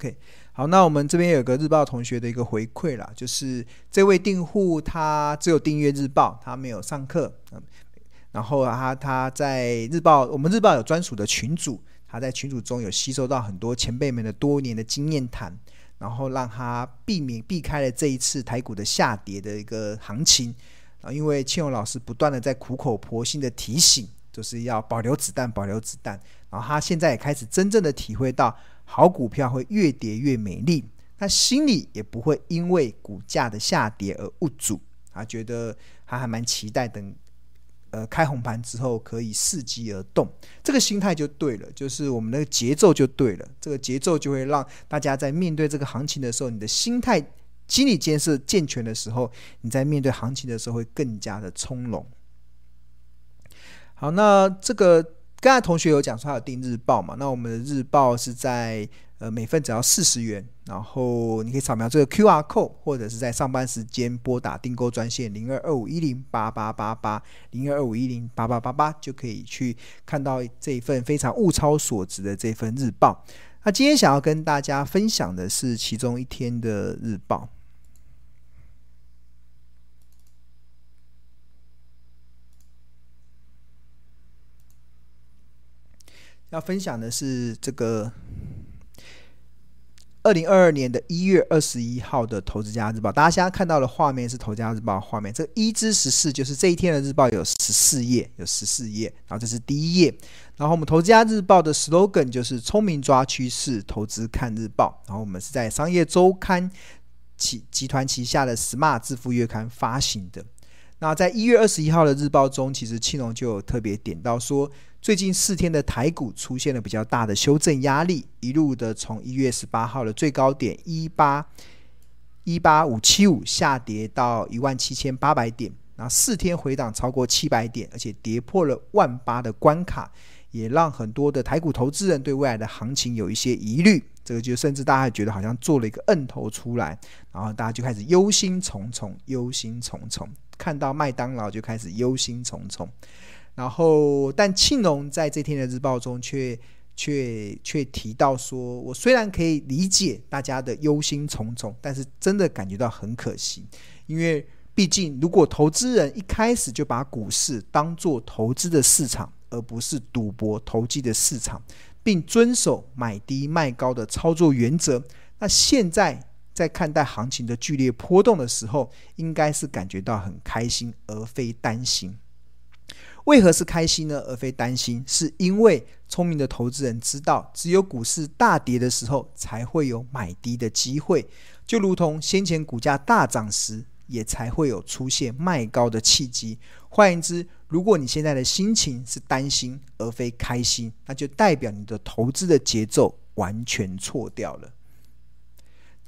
OK，好，那我们这边有个日报同学的一个回馈啦，就是这位订户他只有订阅日报，他没有上课，嗯，然后他他在日报，我们日报有专属的群组，他在群组中有吸收到很多前辈们的多年的经验谈，然后让他避免避开了这一次台股的下跌的一个行情啊，因为庆荣老师不断的在苦口婆心的提醒，就是要保留子弹，保留子弹，然后他现在也开始真正的体会到。好股票会越跌越美丽，他心里也不会因为股价的下跌而误主。他觉得他还蛮期待等，呃，开红盘之后可以伺机而动，这个心态就对了，就是我们的节奏就对了，这个节奏就会让大家在面对这个行情的时候，你的心态、心理建设健全的时候，你在面对行情的时候会更加的从容。好，那这个。刚才同学有讲说他有订日报嘛？那我们的日报是在呃每份只要四十元，然后你可以扫描这个 QR code，或者是在上班时间拨打订购专线零二二五一零八八八八零二二五一零八八八八，就可以去看到这一份非常物超所值的这份日报。那今天想要跟大家分享的是其中一天的日报。要分享的是这个二零二二年的一月二十一号的《投资家日报》，大家现在看到的画面是《投资家日报》画面。这一至十四就是这一天的日报有十四页，有十四页。然后这是第一页。然后我们《投资家日报》的 slogan 就是“聪明抓趋势，投资看日报”。然后我们是在商业周刊集集团旗下的 Smart 致富月刊发行的。那在一月二十一号的日报中，其实庆龙就有特别点到说，最近四天的台股出现了比较大的修正压力，一路的从一月十八号的最高点一八一八五七五下跌到一万七千八百点，那四天回档超过七百点，而且跌破了万八的关卡，也让很多的台股投资人对未来的行情有一些疑虑。这个就甚至大家觉得好像做了一个摁头出来，然后大家就开始忧心忡忡，忧心忡忡，看到麦当劳就开始忧心忡忡。然后，但庆隆在这天的日报中却却却提到说：“我虽然可以理解大家的忧心忡忡，但是真的感觉到很可惜，因为毕竟如果投资人一开始就把股市当做投资的市场，而不是赌博投机的市场，并遵守买低卖高的操作原则，那现在在看待行情的剧烈波动的时候，应该是感觉到很开心，而非担心。”为何是开心呢？而非担心？是因为聪明的投资人知道，只有股市大跌的时候，才会有买低的机会。就如同先前股价大涨时，也才会有出现卖高的契机。换言之，如果你现在的心情是担心而非开心，那就代表你的投资的节奏完全错掉了。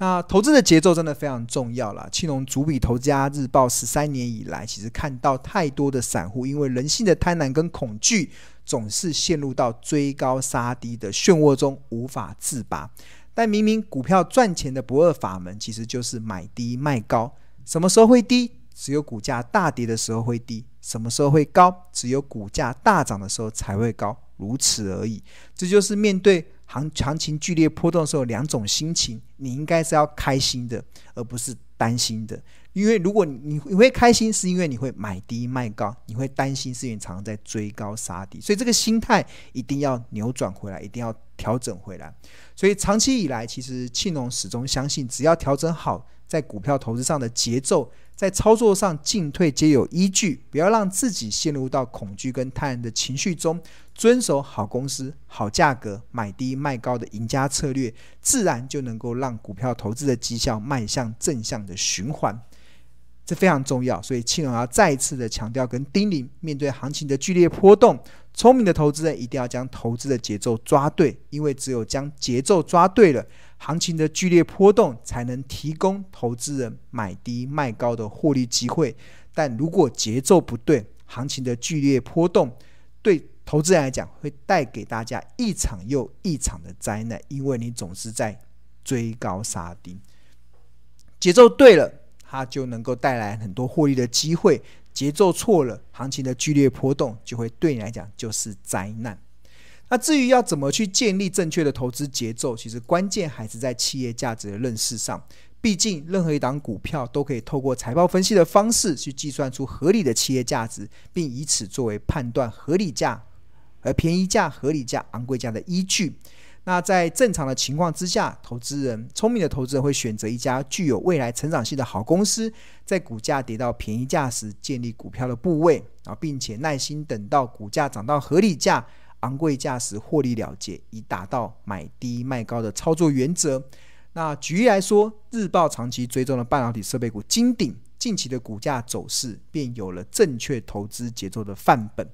那投资的节奏真的非常重要了。庆隆主笔《投资家日报》十三年以来，其实看到太多的散户因为人性的贪婪跟恐惧，总是陷入到追高杀低的漩涡中无法自拔。但明明股票赚钱的不二法门，其实就是买低卖高。什么时候会低？只有股价大跌的时候会低。什么时候会高？只有股价大涨的时候才会高，如此而已。这就是面对。行行情剧烈波动的时候，两种心情，你应该是要开心的，而不是担心的。因为如果你你会开心，是因为你会买低卖高；你会担心，是因为你常常在追高杀低。所以这个心态一定要扭转回来，一定要调整回来。所以长期以来，其实庆隆始终相信，只要调整好在股票投资上的节奏。在操作上进退皆有依据，不要让自己陷入到恐惧跟贪婪的情绪中，遵守好公司、好价格、买低卖高的赢家策略，自然就能够让股票投资的绩效迈向正向的循环。这非常重要，所以庆隆要再一次的强调跟叮咛：面对行情的剧烈波动，聪明的投资人一定要将投资的节奏抓对，因为只有将节奏抓对了，行情的剧烈波动才能提供投资人买低卖高的获利机会。但如果节奏不对，行情的剧烈波动对投资人来讲会带给大家一场又一场的灾难，因为你总是在追高杀低。节奏对了。它就能够带来很多获利的机会。节奏错了，行情的剧烈波动就会对你来讲就是灾难。那至于要怎么去建立正确的投资节奏，其实关键还是在企业价值的认识上。毕竟，任何一档股票都可以透过财报分析的方式去计算出合理的企业价值，并以此作为判断合理价、而便宜价、合理价、昂贵价的依据。那在正常的情况之下，投资人聪明的投资人会选择一家具有未来成长性的好公司，在股价跌到便宜价时建立股票的部位，啊，并且耐心等到股价涨到合理价、昂贵价时获利了结，以达到买低卖高的操作原则。那举例来说，日报长期追踪的半导体设备股金鼎近期的股价走势，便有了正确投资节奏的范本。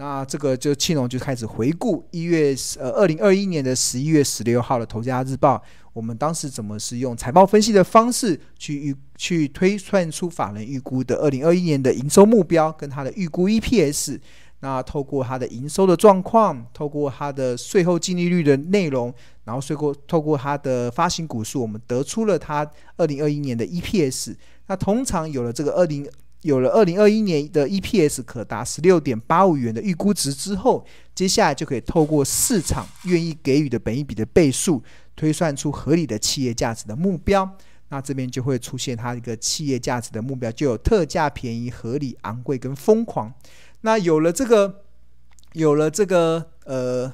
那这个就庆隆就开始回顾一月呃二零二一年的十一月十六号的《投家日报》，我们当时怎么是用财报分析的方式去预去推算出法人预估的二零二一年的营收目标跟它的预估 EPS。那透过它的营收的状况，透过它的税后净利率的内容，然后税过透过它的发行股数，我们得出了它二零二一年的 EPS。那通常有了这个二零有了二零二一年的 EPS 可达十六点八五元的预估值之后，接下来就可以透过市场愿意给予的本一比的倍数，推算出合理的企业价值的目标。那这边就会出现它一个企业价值的目标，就有特价、便宜、合理、昂贵跟疯狂。那有了这个，有了这个呃，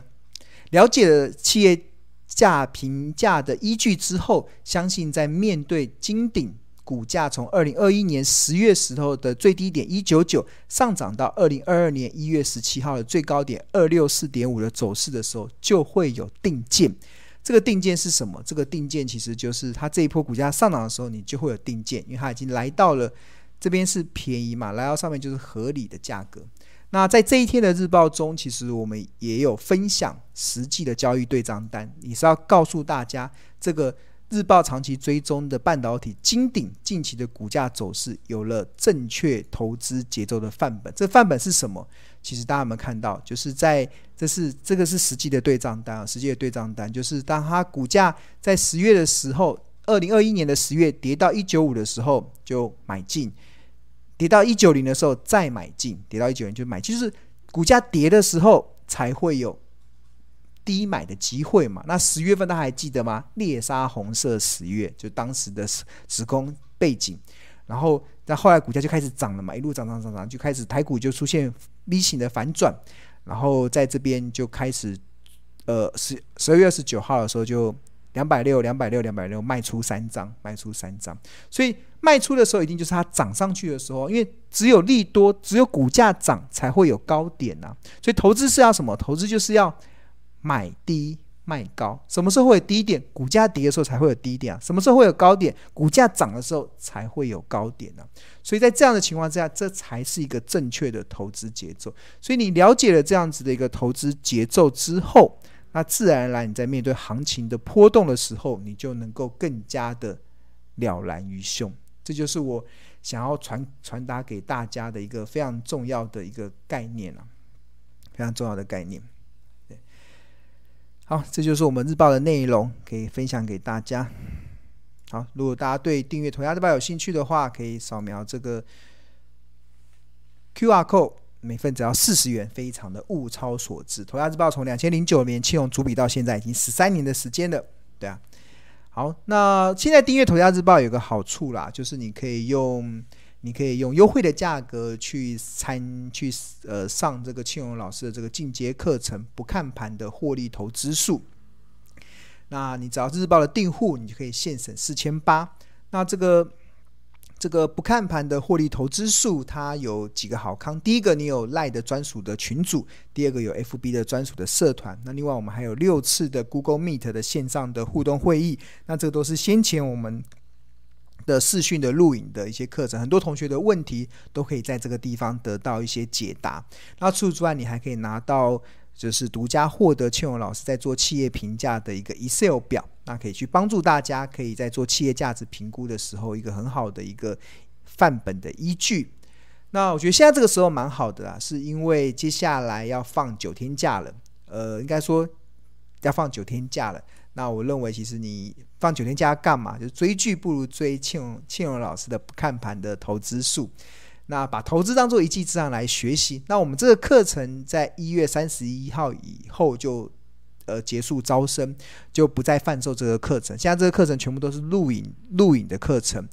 了解了企业价评价的依据之后，相信在面对金鼎股价从二零二一年十月时候的最低点一九九上涨到二零二二年一月十七号的最高点二六四点五的走势的时候，就会有定见。这个定见是什么？这个定见其实就是它这一波股价上涨的时候，你就会有定见，因为它已经来到了。这边是便宜嘛，来到上面就是合理的价格。那在这一天的日报中，其实我们也有分享实际的交易对账单，也是要告诉大家，这个日报长期追踪的半导体金鼎近期的股价走势有了正确投资节奏的范本。这范本是什么？其实大家有没有看到？就是在这是这个是实际的对账单啊，实际的对账单就是当它股价在十月的时候，二零二一年的十月跌到一九五的时候就买进。跌到一九零的时候再买进，跌到一九零就买，就是股价跌的时候才会有低买的机会嘛。那十月份大家还记得吗？猎杀红色十月，就当时的时空背景。然后那后来股价就开始涨了嘛，一路涨涨涨涨，就开始台股就出现 V 型的反转，然后在这边就开始，呃十十二月二十九号的时候就。两百六，两百六，两百六，卖出三张，卖出三张。所以卖出的时候，一定就是它涨上去的时候，因为只有利多，只有股价涨才会有高点呐、啊。所以投资是要什么？投资就是要买低卖高。什么时候会有低点？股价跌的时候才会有低点啊。什么时候会有高点？股价涨的时候才会有高点呢、所以在这样的情况之下，这才是一个正确的投资节奏。所以你了解了这样子的一个投资节奏之后。那自然而然，你在面对行情的波动的时候，你就能够更加的了然于胸。这就是我想要传传达给大家的一个非常重要的一个概念啊，非常重要的概念。好，这就是我们日报的内容，可以分享给大家。好，如果大家对订阅《投家日报》有兴趣的话，可以扫描这个 QR code。每份只要四十元，非常的物超所值。头家日报从两千零九年启用主笔到现在，已经十三年的时间了，对啊。好，那现在订阅头家日报有个好处啦，就是你可以用你可以用优惠的价格去参去呃上这个庆荣老师的这个进阶课程，不看盘的获利投资术。那你只要日报的订户，你就可以现省四千八。那这个。这个不看盘的获利投资术，它有几个好康。第一个，你有赖的专属的群组；第二个，有 FB 的专属的社团。那另外，我们还有六次的 Google Meet 的线上的互动会议。那这都是先前我们的视讯的录影的一些课程，很多同学的问题都可以在这个地方得到一些解答。那除此之外，你还可以拿到。就是独家获得庆荣老师在做企业评价的一个 Excel 表，那可以去帮助大家，可以在做企业价值评估的时候，一个很好的一个范本的依据。那我觉得现在这个时候蛮好的啦，是因为接下来要放九天假了，呃，应该说要放九天假了。那我认为，其实你放九天假干嘛？就追剧不如追庆庆荣老师的看盘的投资术。那把投资当做一技之长来学习。那我们这个课程在一月三十一号以后就呃结束招生，就不再贩售这个课程。现在这个课程全部都是录影录影的课程。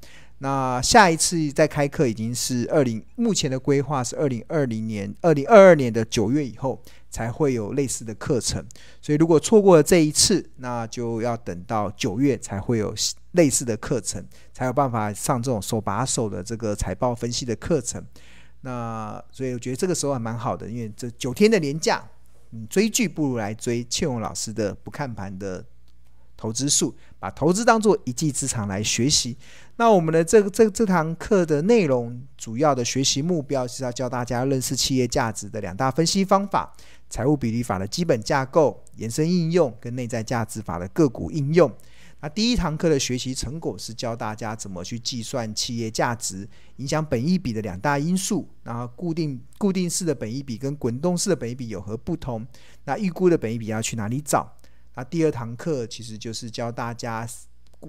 那下一次再开课已经是二零，目前的规划是二零二零年、二零二二年的九月以后才会有类似的课程。所以如果错过了这一次，那就要等到九月才会有类似的课程，才有办法上这种手把手的这个财报分析的课程。那所以我觉得这个时候还蛮好的，因为这九天的连假，嗯，追剧不如来追庆荣老师的不看盘的。投资术，把投资当做一技之长来学习。那我们的这这这堂课的内容，主要的学习目标是要教大家认识企业价值的两大分析方法：财务比率法的基本架构、延伸应用跟内在价值法的个股应用。那第一堂课的学习成果是教大家怎么去计算企业价值，影响本益比的两大因素，然后固定固定式的本益比跟滚动式的本益比有何不同？那预估的本益比要去哪里找？那第二堂课其实就是教大家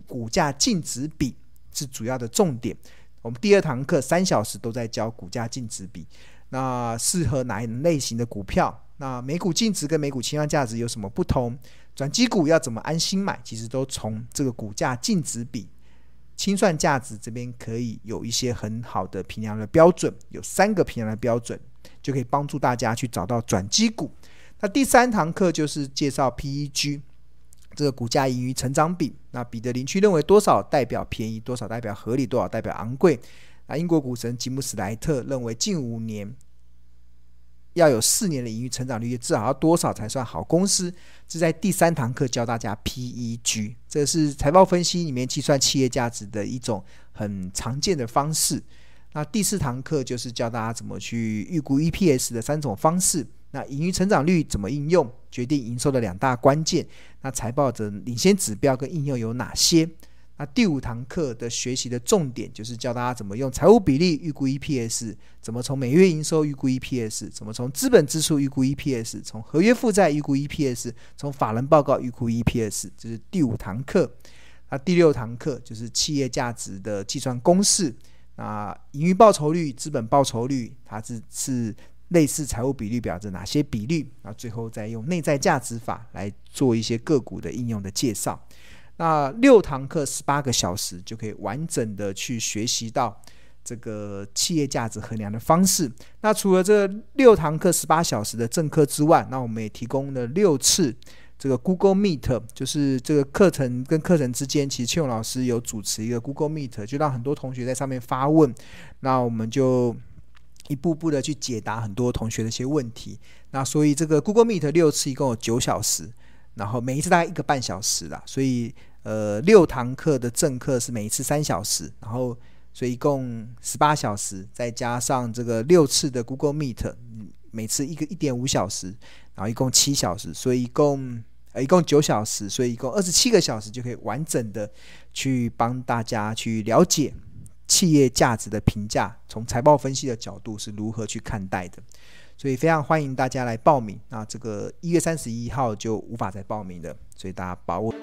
股价净值比是主要的重点。我们第二堂课三小时都在教股价净值比，那适合哪一类型的股票？那每股净值跟每股清算价值有什么不同？转机股要怎么安心买？其实都从这个股价净值比、清算价值这边可以有一些很好的评量的标准，有三个评量的标准，就可以帮助大家去找到转机股。那第三堂课就是介绍 PEG 这个股价盈余成长比。那彼得林区认为多少代表便宜，多少代表合理，多少代表昂贵？那英国股神吉姆史莱特认为近五年要有四年的盈余成长率，至少要多少才算好公司？这在第三堂课教大家 PEG，这是财报分析里面计算企业价值的一种很常见的方式。那第四堂课就是教大家怎么去预估 EPS 的三种方式。那盈余成长率怎么应用，决定营收的两大关键。那财报的领先指标跟应用有哪些？那第五堂课的学习的重点就是教大家怎么用财务比例预估 EPS，怎么从每月营收预估 EPS，怎么从资本支出预估 EPS，从合约负债预估 EPS，从法人报告预估 EPS，这是第五堂课。那第六堂课就是企业价值的计算公式。那盈余报酬率、资本报酬率，它是是。类似财务比率表着哪些比率？那最后再用内在价值法来做一些个股的应用的介绍。那六堂课十八个小时就可以完整的去学习到这个企业价值衡量的方式。那除了这六堂课十八小时的正课之外，那我们也提供了六次这个 Google Meet，就是这个课程跟课程之间，其实庆荣老师有主持一个 Google Meet，就让很多同学在上面发问。那我们就。一步步的去解答很多同学的一些问题，那所以这个 Google Meet 六次一共有九小时，然后每一次大概一个半小时啦，所以呃六堂课的正课是每一次三小时，然后所以一共十八小时，再加上这个六次的 Google Meet，每次一个一点五小时，然后一共七小时，所以一共呃一共九小时，所以一共二十七个小时就可以完整的去帮大家去了解。企业价值的评价，从财报分析的角度是如何去看待的？所以非常欢迎大家来报名。那这个一月三十一号就无法再报名了，所以大家把握。